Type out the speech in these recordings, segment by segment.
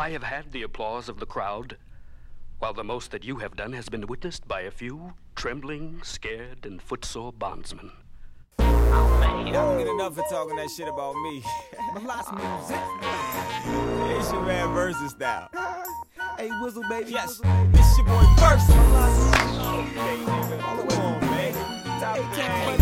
I have had the applause of the crowd, while the most that you have done has been witnessed by a few trembling, scared, and footsore bondsmen. Oh, man. I don't get enough for talking that shit about me. Lots music. It's your man versus style. Hey, Whistle Baby. Yes, this your boy Versus. All the on, man. Top hey,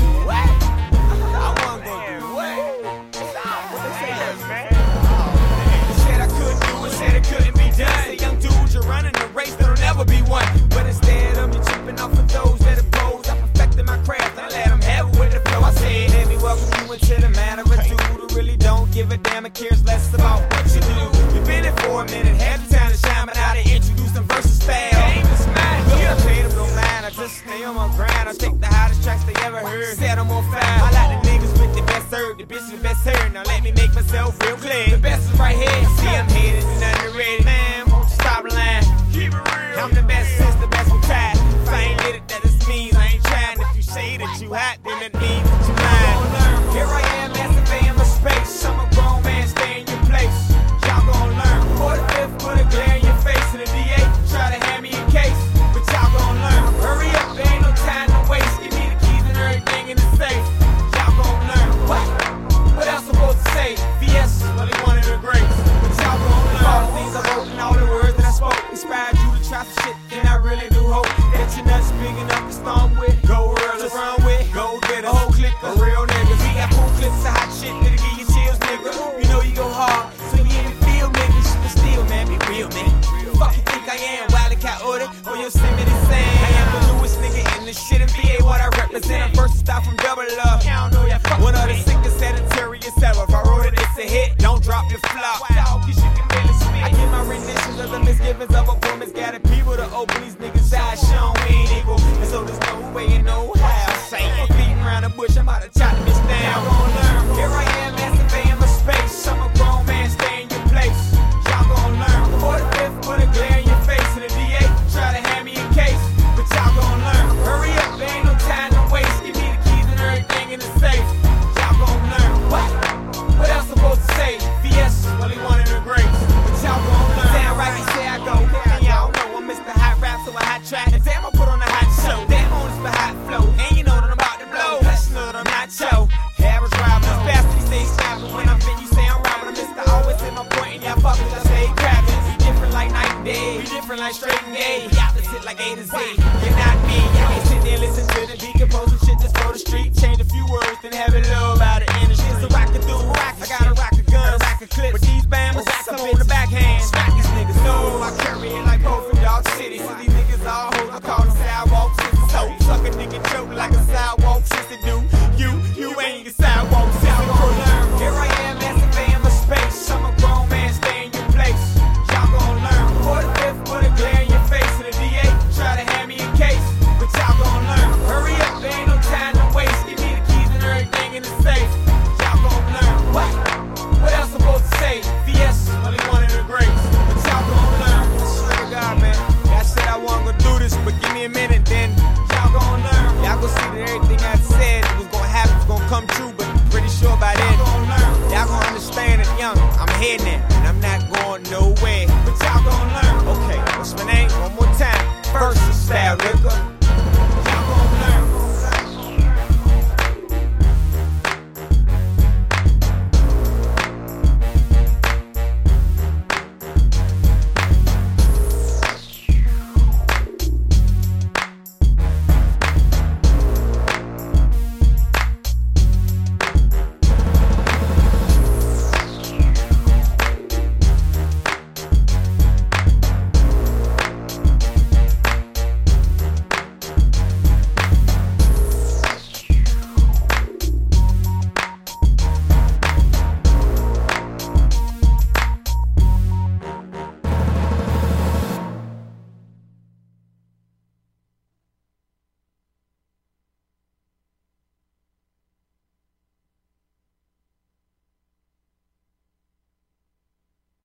and cares less about what you do. You've been in for a minute, had the time to shine, but now they introduce them versus fail. Yeah, I pay them no mind, I just stay on my grind. I take the hottest tracks they ever heard, set them on fire. I like the niggas with the best serve, the bitch with the best hair. Now let me make myself real clear. The best is right here. See, I'm hated and underrated. Man, won't you stop lying? Keep it real. I'm the best since the best was tried. If I ain't lit it, that just means I ain't trying. If you say that you hot, then it means. I represent. a first style from double up. One of the sickest sanitary ever. If I wrote it, it's a hit. Don't drop your flop. I give my renditions of the misgivings of a woman's got people to open these niggas. different like straight and gay. Opposite like A to Z. You're not me. I can sit there, listen to the beat, shit that's for the street. Change a few words, then have a little about the energy.